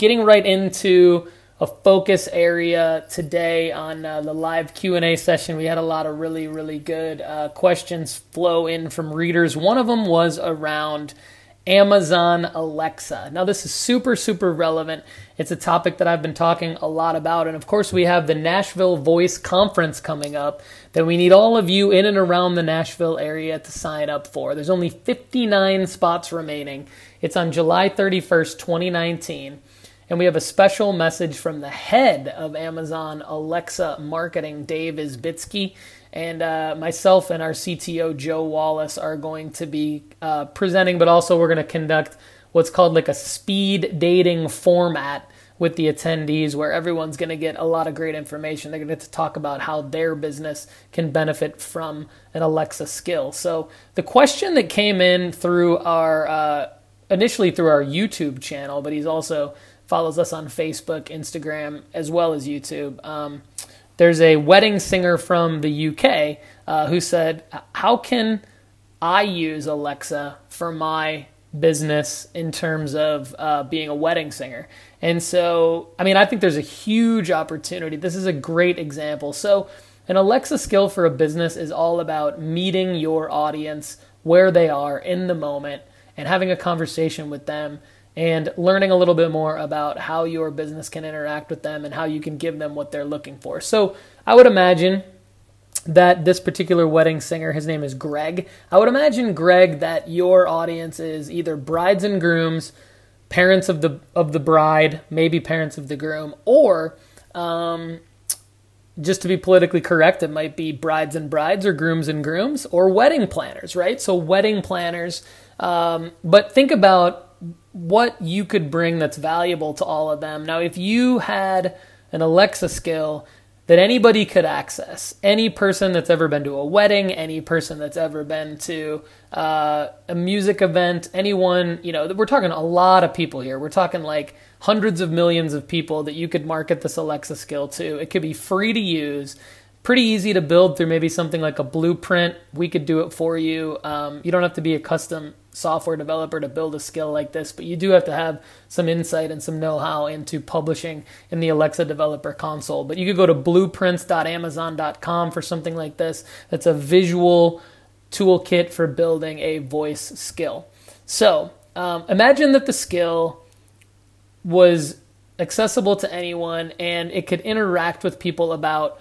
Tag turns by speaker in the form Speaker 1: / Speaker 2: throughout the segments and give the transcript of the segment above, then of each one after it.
Speaker 1: getting right into a focus area today on uh, the live q&a session. We had a lot of really really good uh, questions flow in from readers. One of them was around amazon alexa. Now this is super super relevant. It's a topic that i've been talking a lot about and of course we have the nashville voice conference coming up that we need all of you in and around the nashville area to sign up for. There's only 59 spots remaining. It's on july 31st 2019 and we have a special message from the head of Amazon Alexa marketing, Dave Isbitski. And uh, myself and our CTO, Joe Wallace, are going to be uh, presenting, but also we're going to conduct what's called like a speed dating format with the attendees where everyone's going to get a lot of great information. They're going to get to talk about how their business can benefit from an Alexa skill. So the question that came in through our, uh, initially through our YouTube channel, but he's also follows us on Facebook, Instagram, as well as YouTube. Um, there's a wedding singer from the UK uh, who said, How can I use Alexa for my business in terms of uh, being a wedding singer? And so, I mean, I think there's a huge opportunity. This is a great example. So, an Alexa skill for a business is all about meeting your audience where they are in the moment and having a conversation with them and learning a little bit more about how your business can interact with them and how you can give them what they're looking for. So, I would imagine that this particular wedding singer, his name is Greg. I would imagine Greg that your audience is either brides and grooms, parents of the of the bride, maybe parents of the groom, or um, just to be politically correct, it might be brides and brides, or grooms and grooms, or wedding planners, right? So wedding planners. Um, but think about what you could bring that's valuable to all of them. Now, if you had an Alexa skill that anybody could access, any person that's ever been to a wedding, any person that's ever been to uh, a music event, anyone, you know, we're talking a lot of people here. We're talking like hundreds of millions of people that you could market this Alexa skill to. It could be free to use pretty easy to build through maybe something like a blueprint. We could do it for you. Um, you don't have to be a custom software developer to build a skill like this, but you do have to have some insight and some know how into publishing in the Alexa developer console. But you could go to blueprints.amazon.com for something like this. That's a visual toolkit for building a voice skill. So um, imagine that the skill was accessible to anyone and it could interact with people about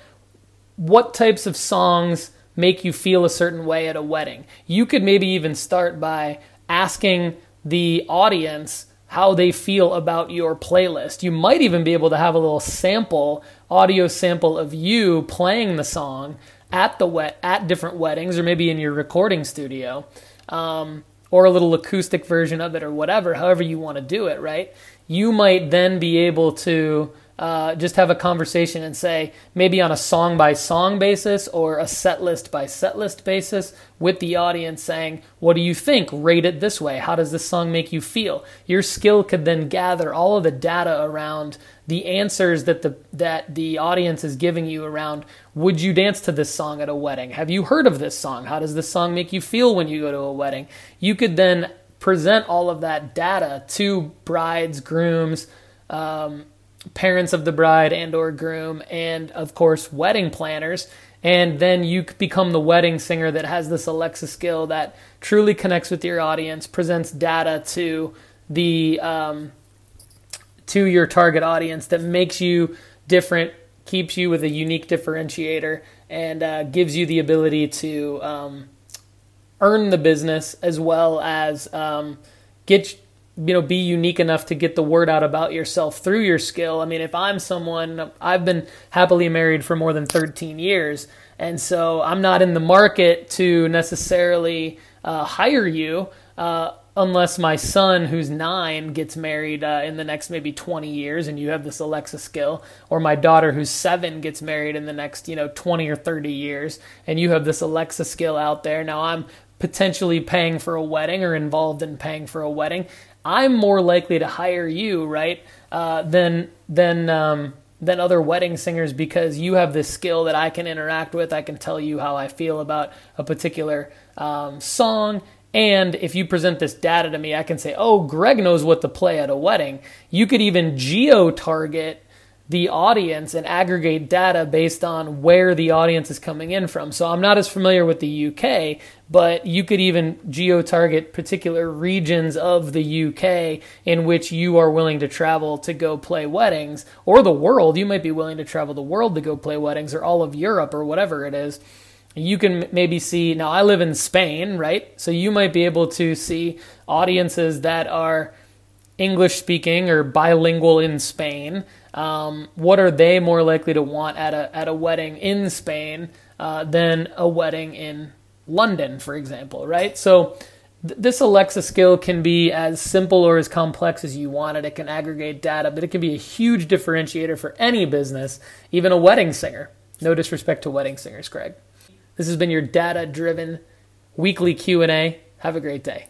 Speaker 1: what types of songs make you feel a certain way at a wedding. You could maybe even start by asking the audience how they feel about your playlist. You might even be able to have a little sample, audio sample of you playing the song at the wet at different weddings or maybe in your recording studio. Um, or a little acoustic version of it or whatever, however you want to do it, right? You might then be able to uh, just have a conversation and say maybe on a song by song basis or a set list by set list basis with the audience saying what do you think? Rate it this way. How does this song make you feel? Your skill could then gather all of the data around the answers that the that the audience is giving you around would you dance to this song at a wedding? Have you heard of this song? How does this song make you feel when you go to a wedding? You could then present all of that data to brides grooms um, parents of the bride and or groom and of course wedding planners. And then you become the wedding singer that has this alexa skill that truly connects with your audience presents data to the um, to your target audience that makes you different keeps you with a unique differentiator and uh, gives you the ability to um, earn the business as well as um, get you know be unique enough to get the word out about yourself through your skill. I mean if i'm someone i've been happily married for more than 13 years and so i'm not in the market to necessarily uh, hire you uh, unless my son who's nine gets married uh, in the next maybe 20 years and you have this alexa skill or my daughter who's seven gets married in the next you know 20 or 30 years and you have this alexa skill out there. Now i'm potentially paying for a wedding or involved in paying for a wedding I'm more likely to hire you, right, uh, than than um, than other wedding singers because you have this skill that I can interact with. I can tell you how I feel about a particular um, song, And if you present this data to me, I can say, oh, Greg knows what to play at a wedding. You could even geo target the audience and aggregate data based on where the audience is coming in from. So I'm not as familiar with the UK, but you could even geo target particular regions of the UK in which you are willing to travel to go play weddings, or the world. You might be willing to travel the world to go play weddings, or all of Europe, or whatever it is. You can maybe see, now I live in Spain, right? So you might be able to see audiences that are English speaking or bilingual in Spain um, what are they more likely to want at a at a wedding in Spain uh, than a wedding in London, for example, right? So th- this Alexa skill can be as simple or as complex as you want it. It can aggregate data, but it can be a huge differentiator for any business, even a wedding singer. No disrespect to wedding singers, Greg. This has been your data-driven weekly Q&A. Have a great day.